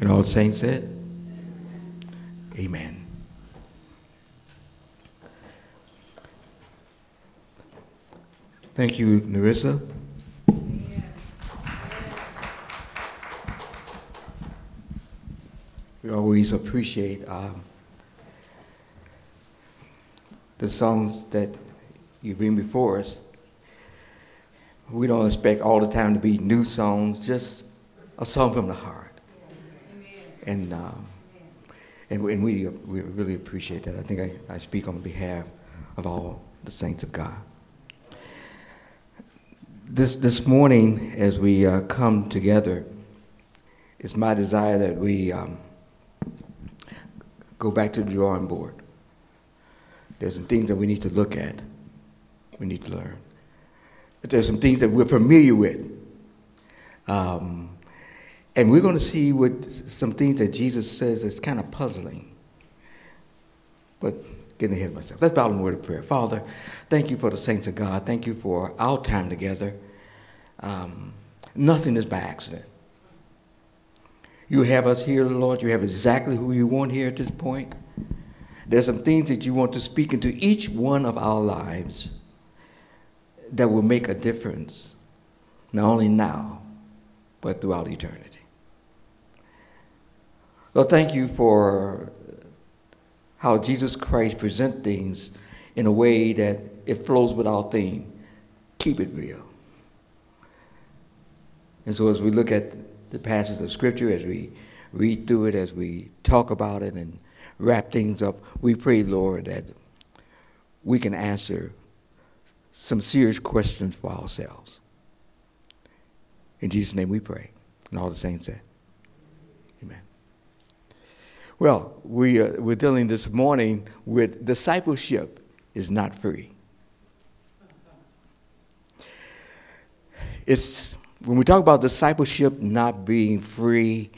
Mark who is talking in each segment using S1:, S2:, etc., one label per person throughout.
S1: And all saints said, Amen. Thank you, Narissa. We always appreciate um, the songs that you bring before us. We don't expect all the time to be new songs, just a song from the heart. And, um, and, and we, we really appreciate that. I think I, I speak on behalf of all the saints of God. This, this morning, as we uh, come together, it's my desire that we um, go back to the drawing board. There's some things that we need to look at, we need to learn. But there's some things that we're familiar with. Um, and we're going to see what some things that Jesus says that's kind of puzzling. But getting ahead of myself. Let's bow in a word of prayer. Father, thank you for the saints of God. Thank you for our time together. Um, nothing is by accident. You have us here, Lord. You have exactly who you want here at this point. There's some things that you want to speak into each one of our lives that will make a difference, not only now, but throughout eternity. Lord, thank you for how Jesus Christ presents things in a way that it flows with our theme. Keep it real. And so as we look at the passage of Scripture, as we read through it, as we talk about it and wrap things up, we pray, Lord, that we can answer some serious questions for ourselves. In Jesus' name we pray. And all the saints said. Well, we, uh, we're dealing this morning with discipleship is not free. It's when we talk about discipleship not being free,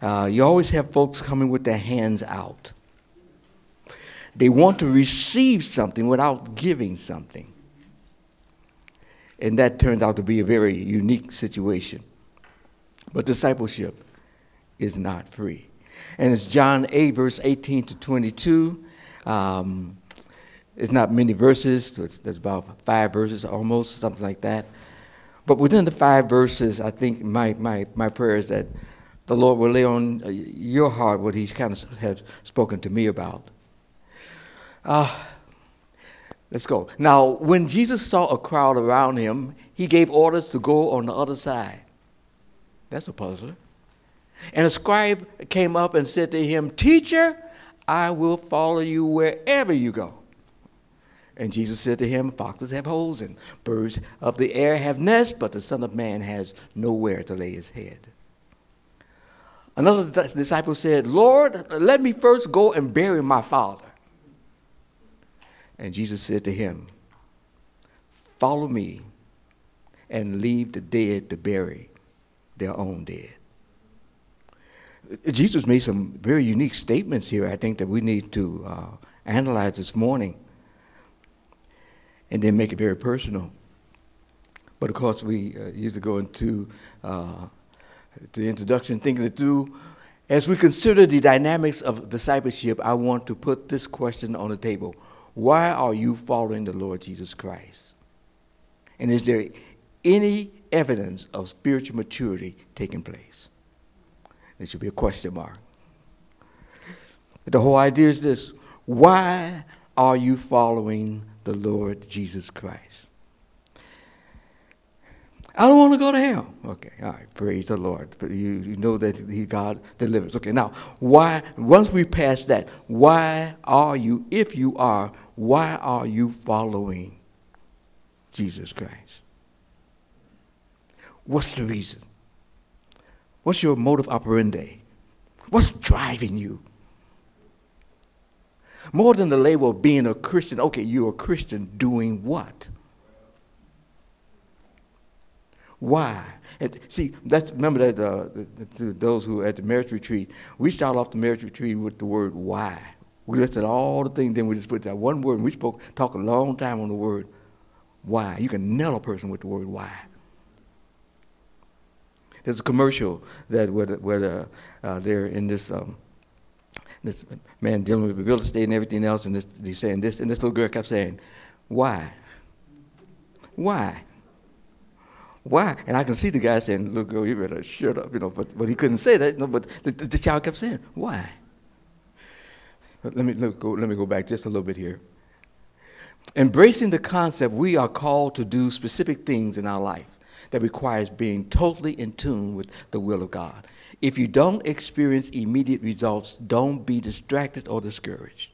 S1: uh, you always have folks coming with their hands out. They want to receive something without giving something. And that turned out to be a very unique situation. But discipleship is not free. And it's John 8, verse 18 to 22. Um, it's not many verses, there's about five verses almost, something like that. But within the five verses, I think my, my, my prayer is that the Lord will lay on uh, your heart what He kind of has spoken to me about. Uh, let's go. Now, when Jesus saw a crowd around him, he gave orders to go on the other side. That's a puzzler. And a scribe came up and said to him, Teacher, I will follow you wherever you go. And Jesus said to him, Foxes have holes and birds of the air have nests, but the Son of Man has nowhere to lay his head. Another disciple said, Lord, let me first go and bury my father. And Jesus said to him, Follow me and leave the dead to bury their own dead. Jesus made some very unique statements here, I think, that we need to uh, analyze this morning and then make it very personal. But of course, we uh, usually go into uh, the introduction, thinking it through. As we consider the dynamics of discipleship, I want to put this question on the table Why are you following the Lord Jesus Christ? And is there any evidence of spiritual maturity taking place? There should be a question mark. The whole idea is this why are you following the Lord Jesus Christ. I don't want to go to hell. Okay, all right, praise the Lord. You, you know that he, God delivers. Okay, now, why, once we pass that, why are you, if you are, why are you following Jesus Christ? What's the reason? What's your motive operandi? What's driving you? More than the label of being a Christian, okay, you're a Christian doing what? Why? And see, that's remember that uh, the, the, those who are at the marriage retreat, we start off the marriage retreat with the word why. We listed all the things, then we just put that one word, and we spoke, talk a long time on the word why. You can nail a person with the word why. There's a commercial that where, where uh, they're in this um, this man dealing with real estate and everything else, and this, he's saying this, and this little girl kept saying, "Why? Why? Why?" And I can see the guy saying, "Little girl, you better shut up," you know. But but he couldn't say that, you know, But the, the, the child kept saying, "Why?" Let me let, go, let me go back just a little bit here. Embracing the concept, we are called to do specific things in our life that requires being totally in tune with the will of God. If you don't experience immediate results, don't be distracted or discouraged.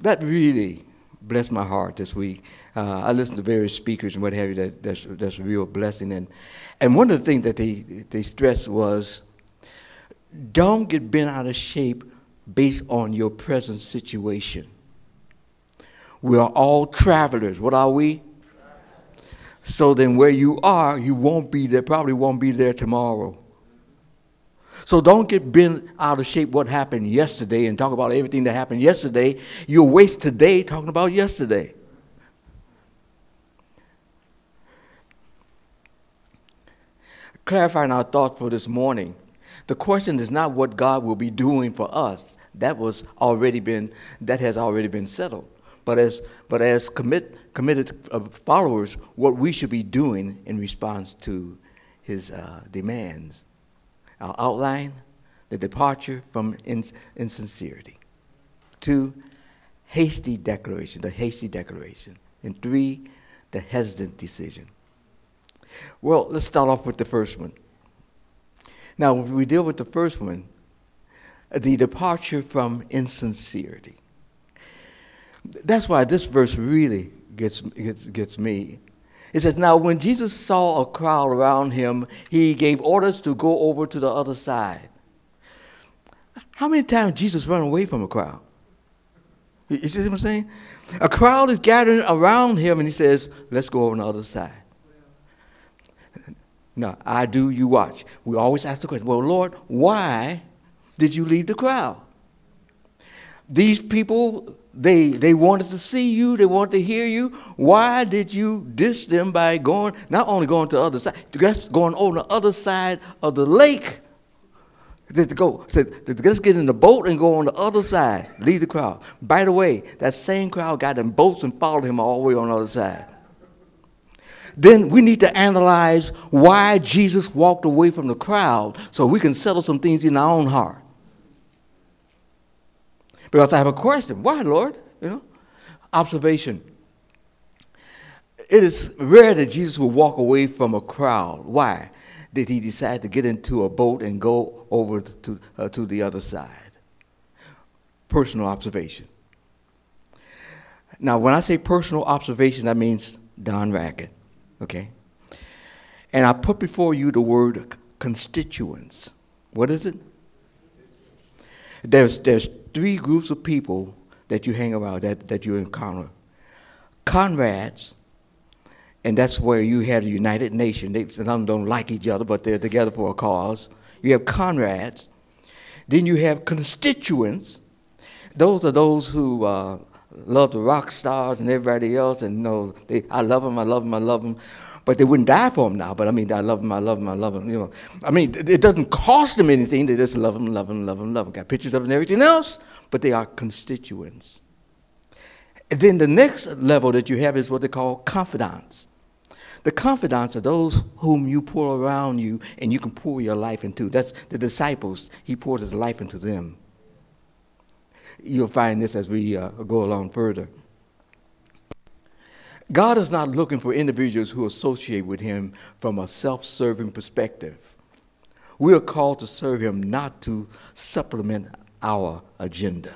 S1: That really blessed my heart this week. Uh, I listened to various speakers and what have you. That, that's, that's a real blessing. And, and one of the things that they, they stressed was don't get bent out of shape based on your present situation. We are all travelers. What are we? So then, where you are, you won't be there, probably won't be there tomorrow. So don't get bent out of shape what happened yesterday and talk about everything that happened yesterday. You'll waste today talking about yesterday. Clarifying our thoughts for this morning. The question is not what God will be doing for us. That was already been that has already been settled but as, but as commit, committed uh, followers, what we should be doing in response to his uh, demands. Our outline, the departure from ins- insincerity. Two, hasty declaration, the hasty declaration. And three, the hesitant decision. Well, let's start off with the first one. Now, we deal with the first one, the departure from insincerity. That's why this verse really gets, gets, gets me. It says, Now when Jesus saw a crowd around him, he gave orders to go over to the other side. How many times Jesus ran away from a crowd? You see what I'm saying? A crowd is gathering around him, and he says, Let's go over on the other side. No, I do, you watch. We always ask the question, Well, Lord, why did you leave the crowd? These people they, they wanted to see you, they wanted to hear you. Why did you diss them by going, not only going to the other side, just going on the other side of the lake? To go, said, let's get in the boat and go on the other side, leave the crowd. By the way, that same crowd got in boats and followed him all the way on the other side. Then we need to analyze why Jesus walked away from the crowd so we can settle some things in our own heart. Because I have a question. Why, Lord? You know? Observation. It is rare that Jesus would walk away from a crowd. Why did he decide to get into a boat and go over to, uh, to the other side? Personal observation. Now, when I say personal observation, that means Don Raickett, okay? And I put before you the word constituents. What is it? There's, there's three groups of people that you hang around, that, that you encounter. Comrades, and that's where you have the United Nations. They, some of them don't like each other, but they're together for a cause. You have comrades. Then you have constituents. Those are those who uh, love the rock stars and everybody else, and you know, they, I love them, I love them, I love them but they wouldn't die for him now. But I mean, I love him, I love him, I love him. You know, I mean, it doesn't cost them anything. They just love him, love him, love him, love him. Got pictures of him and everything else, but they are constituents. And then the next level that you have is what they call confidants. The confidants are those whom you pour around you and you can pour your life into. That's the disciples. He poured his life into them. You'll find this as we uh, go along further. God is not looking for individuals who associate with him from a self serving perspective. We are called to serve him, not to supplement our agenda.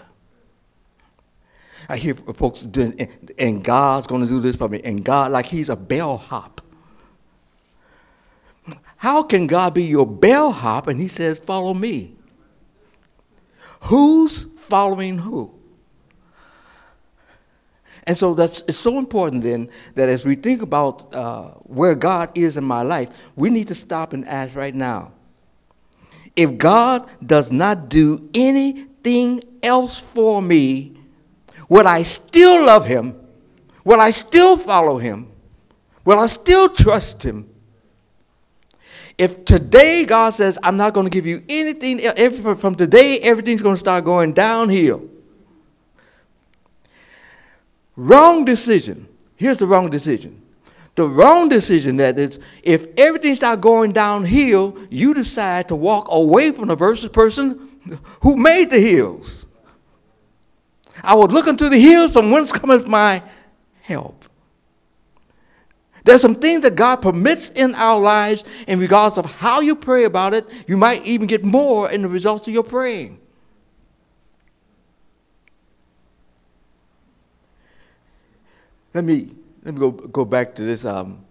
S1: I hear folks doing, and God's going to do this for me, and God, like he's a bellhop. How can God be your bellhop and he says, follow me? Who's following who? And so that's it's so important then that as we think about uh, where God is in my life, we need to stop and ask right now. If God does not do anything else for me, will I still love him? Will I still follow him? Will I still trust him? If today God says, I'm not going to give you anything, from today, everything's going to start going downhill. Wrong decision. Here's the wrong decision. The wrong decision that is, if everything starts going downhill, you decide to walk away from the versus person who made the hills. I would look into the hills from whence cometh my help. There's some things that God permits in our lives in regards of how you pray about it. You might even get more in the results of your praying. Let me let me go go back to this um,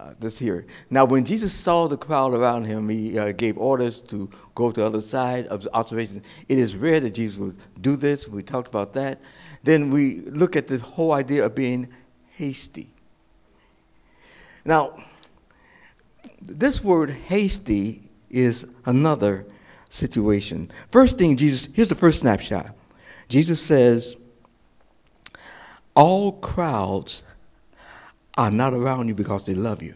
S1: uh, this here. Now, when Jesus saw the crowd around him, he uh, gave orders to go to the other side of the observation. It is rare that Jesus would do this. We talked about that. Then we look at the whole idea of being hasty. Now, this word hasty is another situation. First thing, Jesus, here's the first snapshot. Jesus says, All crowds are not around you because they love you.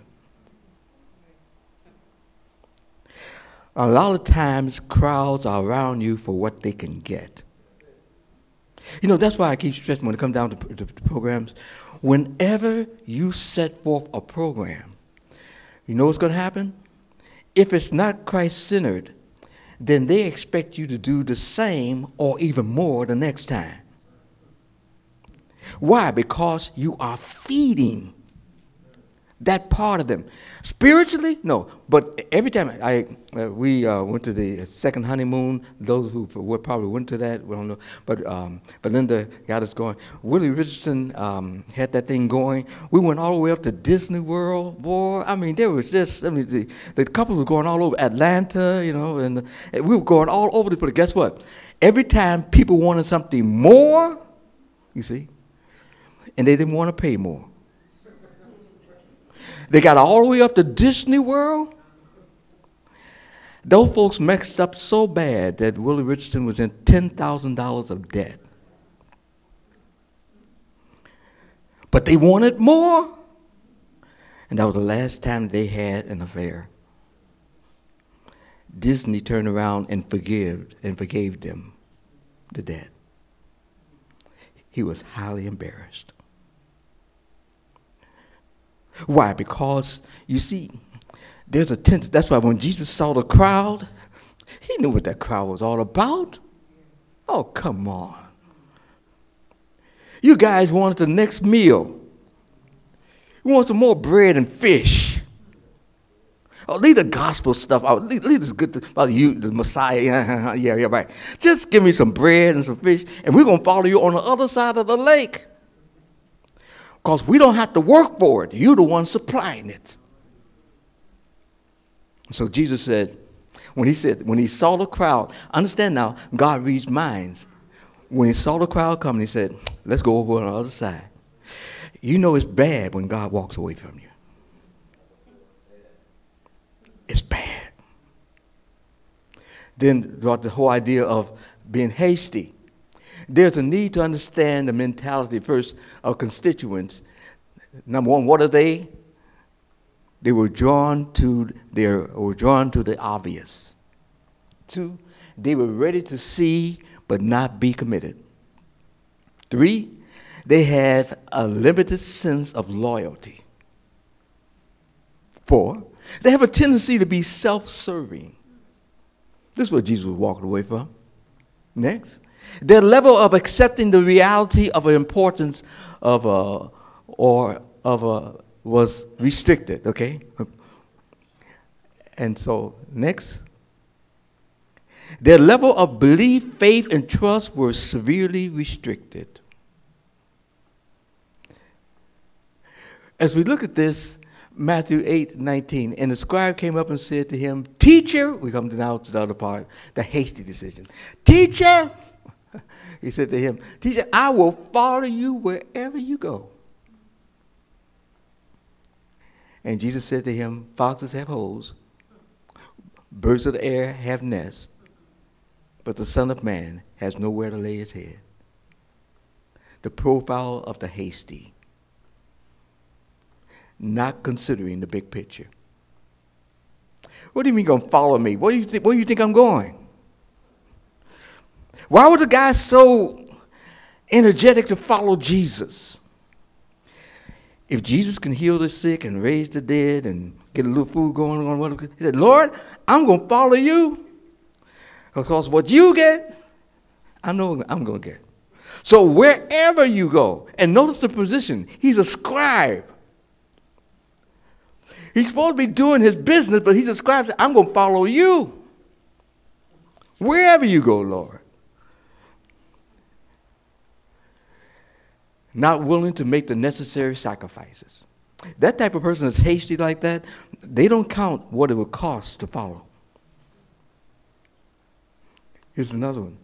S1: A lot of times, crowds are around you for what they can get. You know, that's why I keep stressing when it comes down to, to, to programs. Whenever you set forth a program, you know what's going to happen? If it's not Christ centered, then they expect you to do the same or even more the next time. Why? Because you are feeding that part of them. Spiritually, no. But every time I uh, we uh, went to the second honeymoon, those who probably went to that, we don't know. But um, Belinda got us going. Willie Richardson um, had that thing going. We went all the way up to Disney World. Boy, I mean, there was just I mean the the couple were going all over Atlanta, you know, and, and we were going all over the place. Guess what? Every time people wanted something more, you see, and they didn't want to pay more. They got all the way up to Disney World. Those folks messed up so bad that Willie Richardson was in $10,000 of debt. But they wanted more. And that was the last time they had an affair. Disney turned around and forgave and forgave them the debt. He was highly embarrassed. Why? Because you see, there's a tendency. That's why when Jesus saw the crowd, he knew what that crowd was all about. Oh, come on. You guys wanted the next meal. You want some more bread and fish. Oh, leave the gospel stuff out. Leave, leave this good about you, the Messiah. yeah, yeah, right. Just give me some bread and some fish, and we're gonna follow you on the other side of the lake because we don't have to work for it. You're the one supplying it. So Jesus said, when he said, when he saw the crowd, understand now, God reads minds. When he saw the crowd coming, he said, let's go over on the other side. You know it's bad when God walks away from you. It's bad. Then the whole idea of being hasty there's a need to understand the mentality first of constituents. Number one, what are they? They were drawn to their were drawn to the obvious. Two, they were ready to see but not be committed. Three, they have a limited sense of loyalty. Four, they have a tendency to be self serving. This is what Jesus was walking away from. Next, their level of accepting the reality of importance of a, or of a, was restricted, okay? And so, next. Their level of belief, faith, and trust were severely restricted. As we look at this, Matthew 8, 19, and the scribe came up and said to him, Teacher, we come now to the other part, the hasty decision. Teacher, he said to him, Teacher, I will follow you wherever you go. And Jesus said to him, Foxes have holes, birds of the air have nests, but the Son of Man has nowhere to lay his head. The profile of the hasty, not considering the big picture. What do you mean, gonna follow me? Where do you, th- where do you think I'm going? Why were the guys so energetic to follow Jesus? If Jesus can heal the sick and raise the dead and get a little food going on, he said, Lord, I'm going to follow you because what you get, I know I'm going to get. So wherever you go, and notice the position, he's a scribe. He's supposed to be doing his business, but he's a scribe. I'm going to follow you. Wherever you go, Lord. Not willing to make the necessary sacrifices. That type of person that's hasty like that, they don't count what it would cost to follow. Here's another one.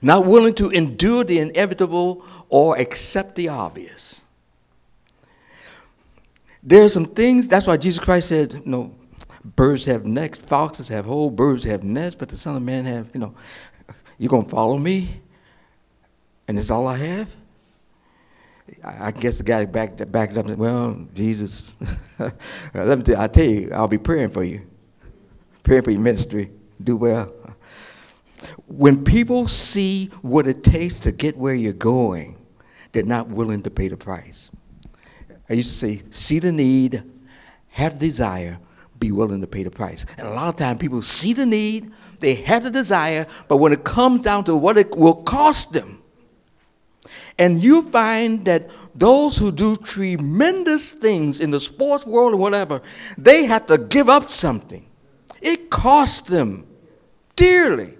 S1: Not willing to endure the inevitable or accept the obvious. There are some things, that's why Jesus Christ said, you know, birds have nests, foxes have holes, birds have nests, but the Son of Man have, you know, you're going to follow me? And that's all I have? I guess the guy backed, backed up and said, Well, Jesus, let me tell I tell you, I'll be praying for you. Praying for your ministry. Do well. When people see what it takes to get where you're going, they're not willing to pay the price. I used to say, see the need, have the desire, be willing to pay the price. And a lot of times people see the need, they have the desire, but when it comes down to what it will cost them, and you find that those who do tremendous things in the sports world or whatever, they have to give up something. It costs them dearly,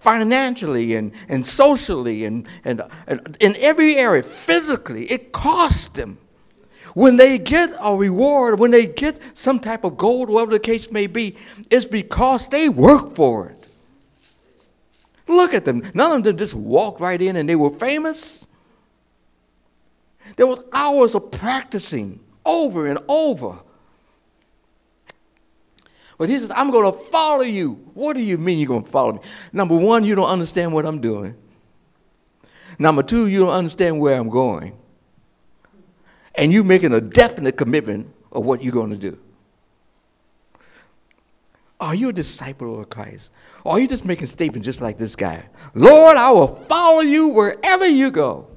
S1: financially and, and socially and, and, and in every area, physically. It costs them. When they get a reward, when they get some type of gold, whatever the case may be, it's because they work for it. Look at them. None of them just walked right in and they were famous. There was hours of practicing over and over. But he says, I'm going to follow you. What do you mean you're going to follow me? Number one, you don't understand what I'm doing. Number two, you don't understand where I'm going. And you're making a definite commitment of what you're going to do. Are you a disciple of Christ? Or are you just making statements just like this guy? Lord, I will follow you wherever you go.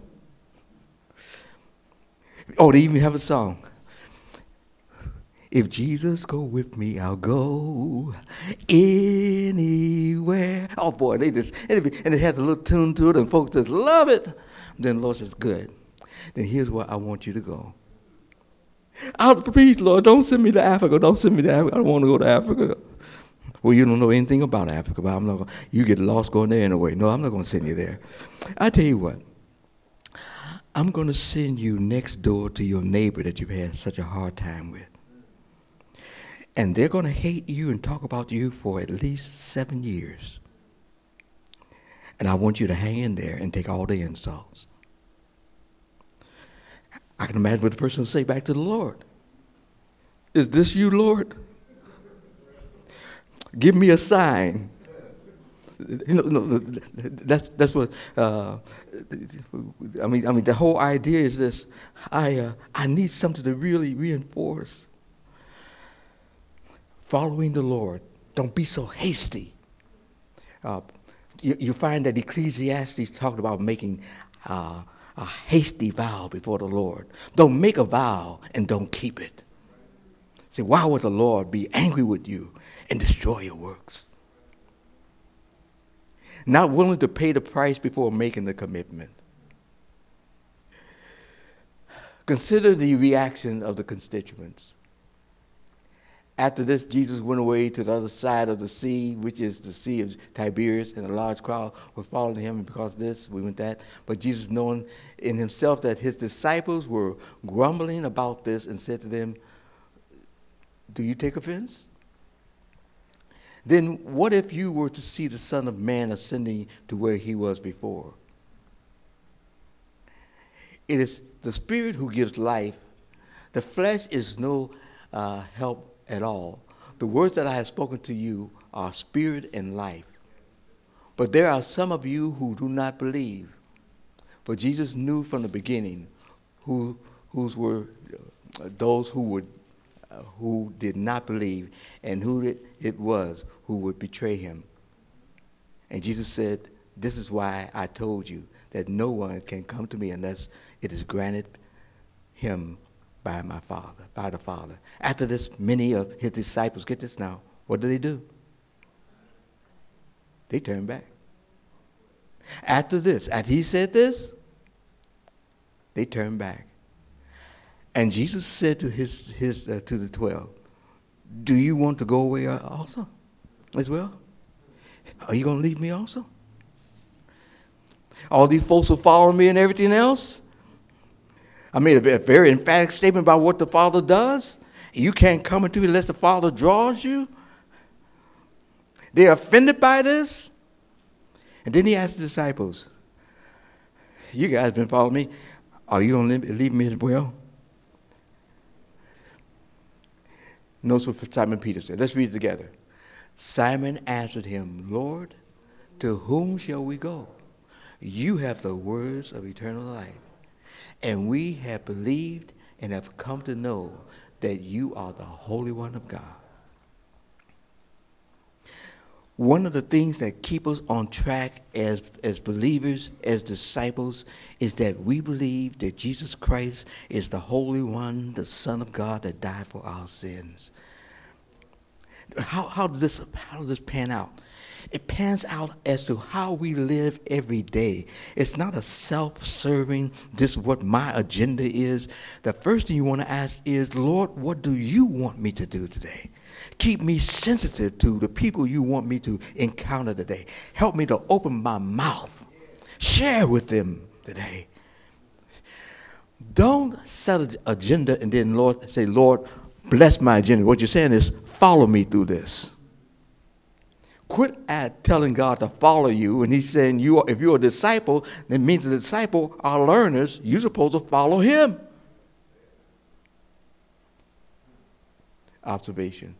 S1: Oh, they even have a song. If Jesus go with me, I'll go anywhere. Oh boy, they just and it has a little tune to it, and folks just love it. Then the Lord says, "Good. Then here's where I want you to go." Out please, Lord, don't send me to Africa. Don't send me to Africa. I don't want to go to Africa. Well, you don't know anything about Africa, but I'm not. Gonna, you get lost going there anyway. No, I'm not going to send you there. I tell you what. I'm going to send you next door to your neighbor that you've had such a hard time with. And they're going to hate you and talk about you for at least seven years. And I want you to hang in there and take all the insults. I can imagine what the person will say back to the Lord. Is this you, Lord? Give me a sign. You know, no, that's that's what uh, I mean. I mean, the whole idea is this: I uh, I need something to really reinforce. Following the Lord. Don't be so hasty. Uh, you, you, find that Ecclesiastes talked about making uh, a hasty vow before the Lord. Don't make a vow and don't keep it. Say, why would the Lord be angry with you and destroy your works? Not willing to pay the price before making the commitment. Consider the reaction of the constituents. After this, Jesus went away to the other side of the sea, which is the Sea of Tiberias, and a large crowd was following him. Because of this, we went that. But Jesus, knowing in himself that his disciples were grumbling about this, and said to them, Do you take offense? Then what if you were to see the Son of Man ascending to where he was before? It is the Spirit who gives life. The flesh is no uh, help at all. The words that I have spoken to you are spirit and life. But there are some of you who do not believe. But Jesus knew from the beginning who, whose were uh, those who would uh, who did not believe and who it was who would betray him. And Jesus said, This is why I told you that no one can come to me unless it is granted him by my Father, by the Father. After this, many of his disciples, get this now, what do they do? They turn back. After this, after he said this, they turned back. And Jesus said to his, his uh, to the twelve, "Do you want to go away also, as well? Are you going to leave me also? All these folks will follow me and everything else. I made a, very emphatic statement about what the Father does. You can't come into it unless the Father draws you. They're offended by this. And then he asked the disciples, You guys been following me. Are you going to leave me as well? Notice what Simon Peter said. Let's read it together. Simon answered him, Lord, to whom shall we go? You have the words of eternal life. And we have believed and have come to know that you are the Holy One of God. One of the things that keep us on track as, as believers, as disciples, is that we believe that Jesus Christ is the Holy One, the Son of God that died for our sins. How, how, does this, how does this pan out? It pans out as to how we live every day. It's not a self serving, this is what my agenda is. The first thing you want to ask is, Lord, what do you want me to do today? Keep me sensitive to the people you want me to encounter today. Help me to open my mouth. Share with them today. Don't set an agenda and then Lord say, Lord, bless my agenda. What you're saying is follow me through this. Quit at telling God to follow you, and He's saying you are, if you're a disciple, that means the disciple are learners. You're supposed to follow Him. Observation.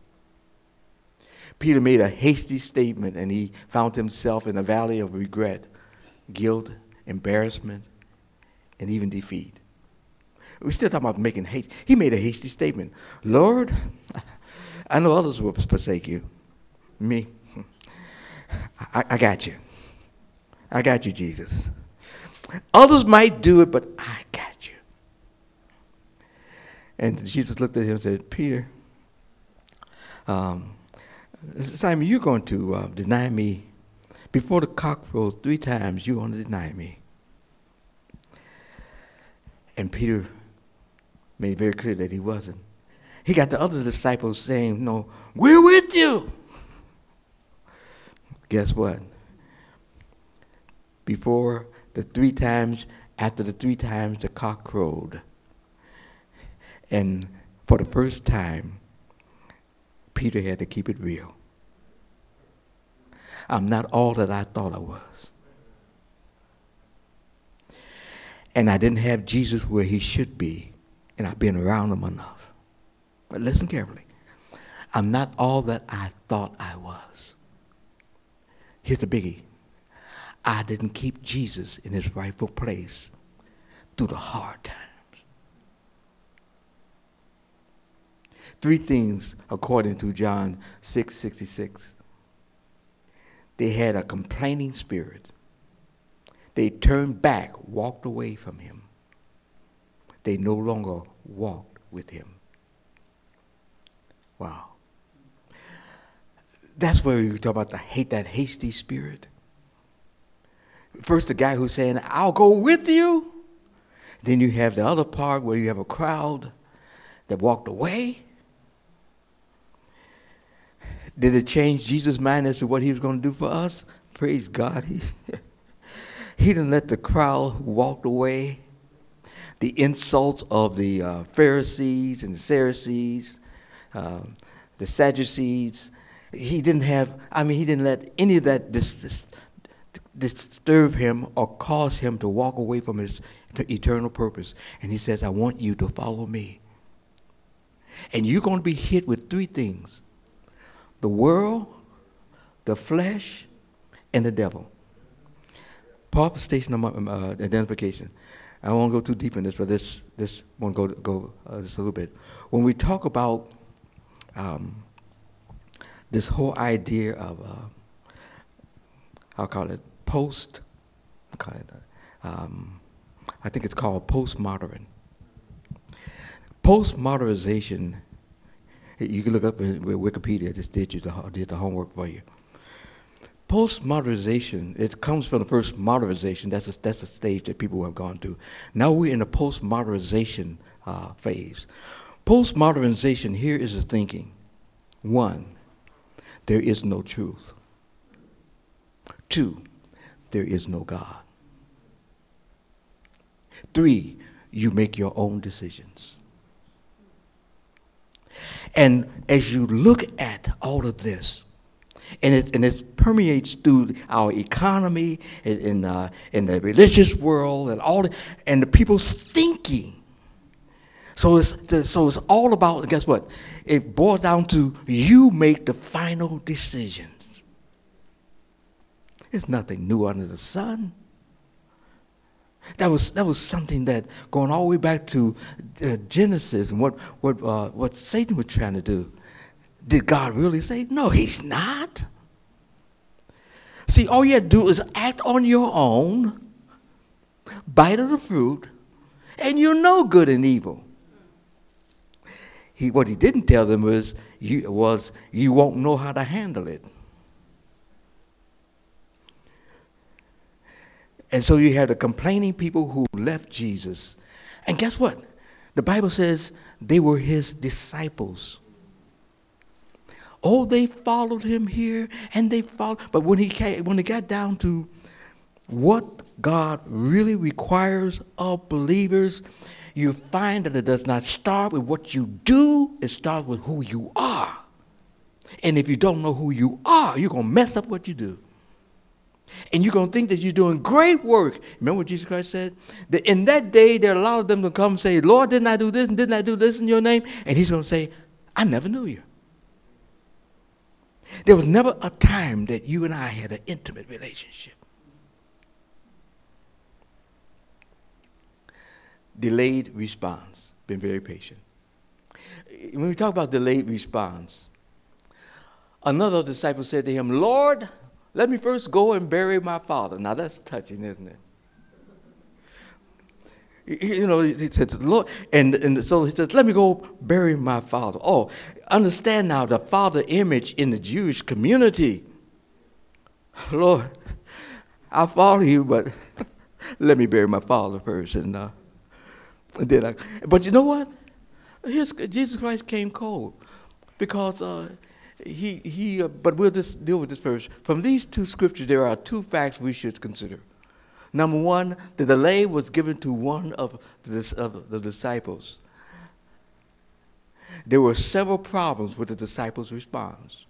S1: Peter made a hasty statement and he found himself in a valley of regret, guilt, embarrassment, and even defeat. We're still talking about making haste. He made a hasty statement. Lord, I know others will forsake you. Me, I, I got you. I got you, Jesus. Others might do it, but I got you. And Jesus looked at him and said, Peter, um, Simon, you're going to uh, deny me. Before the cock crows three times, you're going to deny me. And Peter made very clear that he wasn't. He got the other disciples saying, No, we're with you. Guess what? Before the three times, after the three times, the cock crowed. And for the first time, Peter had to keep it real. I'm not all that I thought I was. And I didn't have Jesus where he should be, and I've been around him enough. But listen carefully. I'm not all that I thought I was. Here's the biggie. I didn't keep Jesus in his rightful place through the hard times. Three things according to John 6 66. They had a complaining spirit. They turned back, walked away from him. They no longer walked with him. Wow. That's where you talk about the hate, that hasty spirit. First, the guy who's saying, I'll go with you. Then you have the other part where you have a crowd that walked away. Did it change Jesus' mind as to what he was going to do for us? Praise God. He, he didn't let the crowd who walked away, the insults of the uh, Pharisees and the Sadducees, uh, the Sadducees, he didn't have, I mean, he didn't let any of that dis, dis, disturb him or cause him to walk away from his eternal purpose. And he says, I want you to follow me. And you're going to be hit with three things the world, the flesh, and the devil. Purpose station um, uh, identification. I won't go too deep in this, but this this won't go go uh, just a little bit. When we talk about um, this whole idea of, uh, I'll call it post, I call it, um, I think it's called postmodern. Postmodernization, you can look up in Wikipedia, just did, you the, did the homework for you. Postmodernization, it comes from the first modernization. That's a, that's a stage that people have gone through. Now we're in the postmodernization uh, phase. Postmodernization, here is the thinking. One, there is no truth. Two, there is no God. Three, you make your own decisions. And as you look at all of this, and it, and it permeates through our economy and in, uh, in the religious world and all and the people's thinking. So it's, so it's all about, guess what? It boils down to you make the final decisions. There's nothing new under the sun. That was, that was something that going all the way back to uh, Genesis and what, what, uh, what Satan was trying to do. Did God really say? No, he's not. See, all you have to do is act on your own, bite of the fruit, and you know good and evil. He, what he didn't tell them was you, was you won't know how to handle it. And so you had the complaining people who left Jesus. And guess what? The Bible says they were his disciples. Oh, they followed him here and they followed. But when he came, when it got down to what God really requires of believers, you find that it does not start with what you do, it starts with who you are. And if you don't know who you are, you're going to mess up what you do. And you're going to think that you're doing great work. Remember what Jesus Christ said? That in that day, there are a lot of them to come and say, Lord, didn't I do this and didn't I do this in your name? And he's going to say, I never knew you. There was never a time that you and I had an intimate relationship. Delayed response. Been very patient. When we talk about delayed response, another disciple said to him, Lord, let me first go and bury my father. Now that's touching, isn't it? you know, he said, Lord, and, and so he said, let me go bury my father. Oh, understand now the father image in the Jewish community. Lord, I'll follow you, but let me bury my father first. And, uh, then I, but you know what? His, Jesus Christ came cold because uh, he, he uh, but we'll just deal with this first. From these two scriptures, there are two facts we should consider. Number one, the delay was given to one of the, of the disciples. There were several problems with the disciples' response.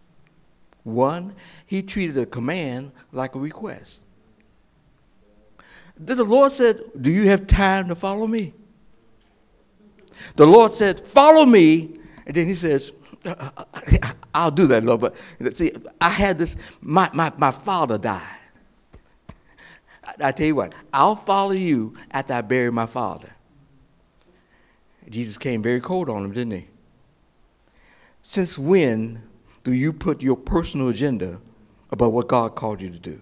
S1: One, he treated a command like a request. Then the Lord said, Do you have time to follow me? The Lord said, Follow me. And then he says, uh, uh, uh, I'll do that, Lord. But see, I had this, my, my, my father died. I tell you what, I'll follow you after I bury my father. Jesus came very cold on him, didn't he? Since when do you put your personal agenda about what God called you to do?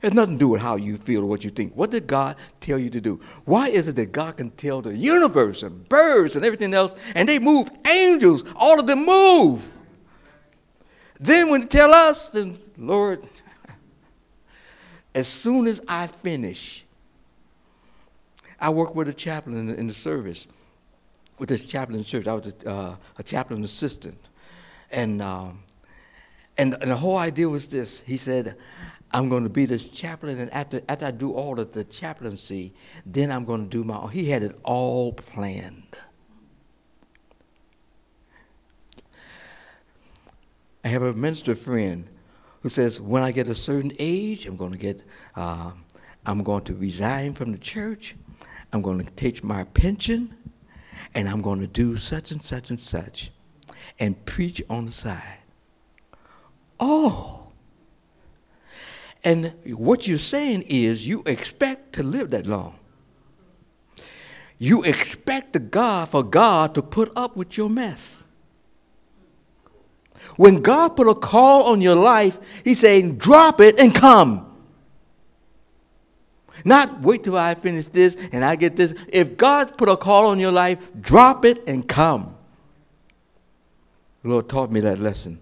S1: It has nothing to do with how you feel or what you think. What did God tell you to do? Why is it that God can tell the universe and birds and everything else, and they move, angels, all of them move? Then when they tell us, then Lord, as soon as I finish, I work with a chaplain in the, in the service. With this chaplain in church, I was a, uh, a chaplain assistant. And, um, and, and the whole idea was this. He said, I'm going to be this chaplain, and after, after I do all of the chaplaincy, then I'm going to do my. He had it all planned. I have a minister friend who says, when I get a certain age, I'm going to get, uh, I'm going to resign from the church, I'm going to take my pension, and I'm going to do such and such and such, and preach on the side. Oh. And what you're saying is you expect to live that long. You expect God for God to put up with your mess. When God put a call on your life, He's saying, drop it and come. Not wait till I finish this and I get this. If God put a call on your life, drop it and come. The Lord taught me that lesson,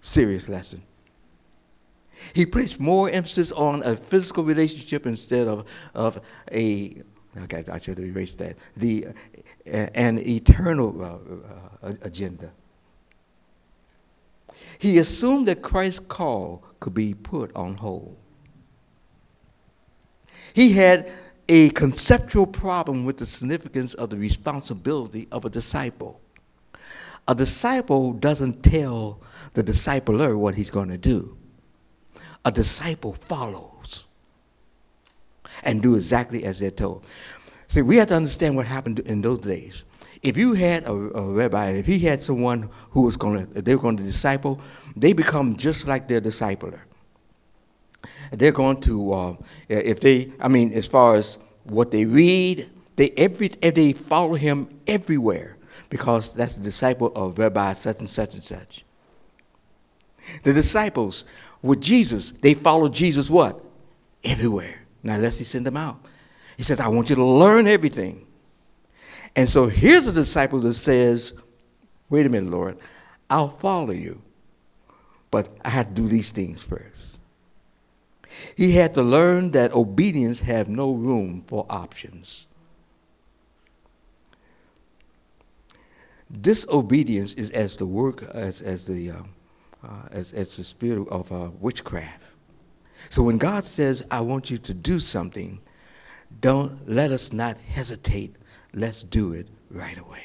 S1: serious lesson. He placed more emphasis on a physical relationship instead of, of a, okay, I should have erased that, the, uh, an eternal uh, uh, agenda. He assumed that Christ's call could be put on hold. He had a conceptual problem with the significance of the responsibility of a disciple. A disciple doesn't tell the discipler what he's going to do. A disciple follows and do exactly as they're told. See, we have to understand what happened in those days. If you had a, a rabbi, if he had someone who was going to, they were going to disciple, they become just like their discipler they're going to, uh, if they, I mean, as far as what they read, they, every, they follow him everywhere because that's the disciple of Rabbi such and such and such. The disciples with Jesus, they follow Jesus what? Everywhere. Not unless he sent them out. He says, I want you to learn everything. And so here's a disciple that says, wait a minute, Lord, I'll follow you, but I have to do these things first. He had to learn that obedience have no room for options. Disobedience is as the work as, as the uh, uh, as, as the spirit of uh, witchcraft. So when God says, "I want you to do something," don't let us not hesitate. Let's do it right away.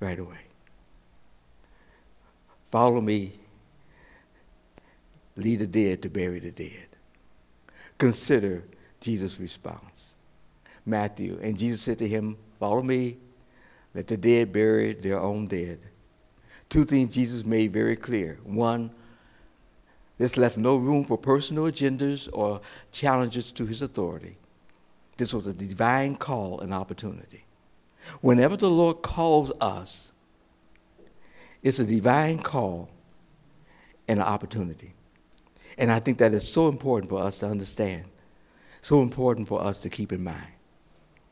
S1: Right away. Follow me lead the dead to bury the dead. Consider Jesus' response. Matthew, and Jesus said to him, Follow me, let the dead bury their own dead. Two things Jesus made very clear. One, this left no room for personal agendas or challenges to his authority. This was a divine call and opportunity. Whenever the Lord calls us, it's a divine call and an opportunity. And I think that is so important for us to understand, so important for us to keep in mind.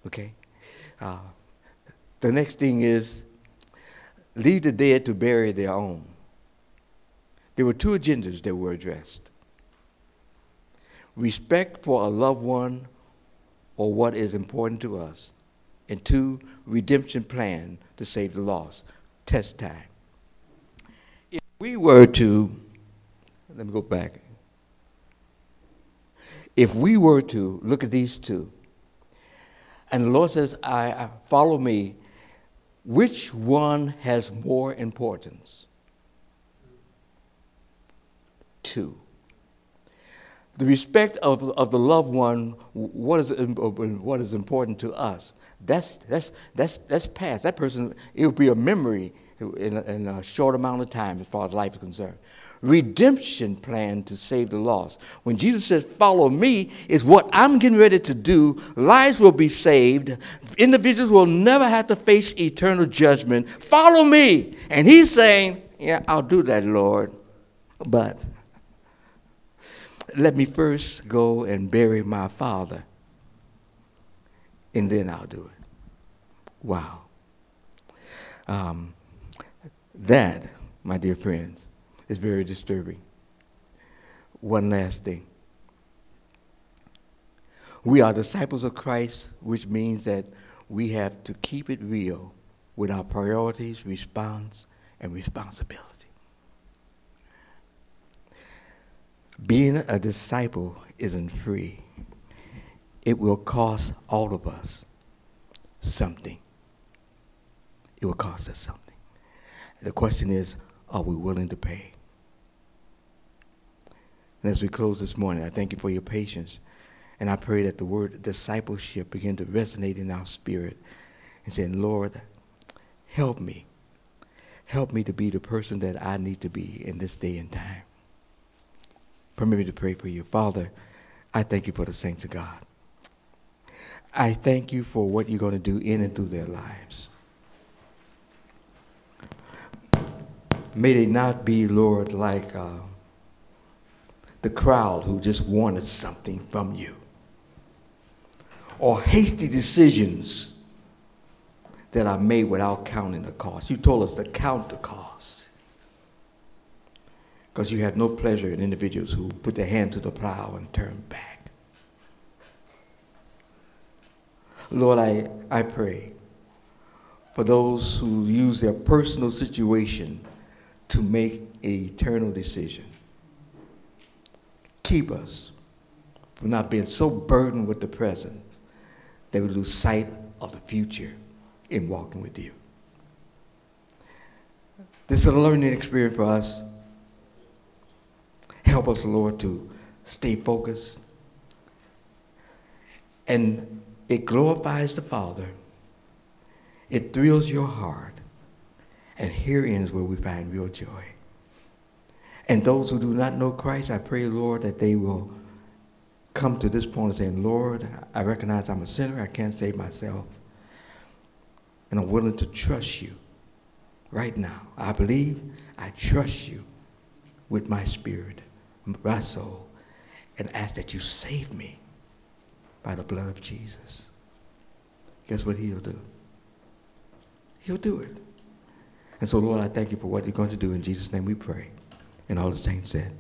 S1: Okay? Uh, the next thing is lead the dead to bury their own. There were two agendas that were addressed respect for a loved one or what is important to us, and two, redemption plan to save the lost. Test time. If we were to, let me go back if we were to look at these two, and the Lord says, I, I follow me, which one has more importance? Two. The respect of, of the loved one, what is, what is important to us, that's, that's, that's, that's past. That person, it will be a memory in a, in a short amount of time as far as life is concerned redemption plan to save the lost. When Jesus says, Follow me, is what I'm getting ready to do. Lives will be saved. Individuals will never have to face eternal judgment. Follow me. And he's saying, Yeah, I'll do that, Lord. But let me first go and bury my father, and then I'll do it. Wow. Um, that, my dear friends, is very disturbing. One last thing. We are disciples of Christ, which means that we have to keep it real with our priorities, response, and responsibility. Being a disciple isn't free. It will cost all of us something. It will cost us something. The question is, are we willing to pay? And as we close this morning, I thank you for your patience. And I pray that the word discipleship begin to resonate in our spirit and saying, Lord, help me. Help me to be the person that I need to be in this day and time. Permit me to pray for you. Father, I thank you for the saints of God. I thank you for what you're going to do in and through their lives. may they not be, Lord, like uh, the crowd who just wanted something from you, or hasty decisions that are made without counting the cost. You told us to count the cost. Because you have no pleasure in individuals who put their hand to the plow and turn back. Lord, I, I pray for those who use their personal situation to make an eternal decision. Keep us from not being so burdened with the present that we lose sight of the future in walking with you. This is a learning experience for us. Help us, Lord, to stay focused. And it glorifies the Father. It thrills your heart. And herein is where we find real joy. And those who do not know Christ, I pray, Lord, that they will come to this point and saying, Lord, I recognize I'm a sinner. I can't save myself. And I'm willing to trust you right now. I believe I trust you with my spirit, my soul, and ask that you save me by the blood of Jesus. Guess what he'll do? He'll do it. And so, Lord, I thank you for what you're going to do. In Jesus' name we pray. And all the saints said.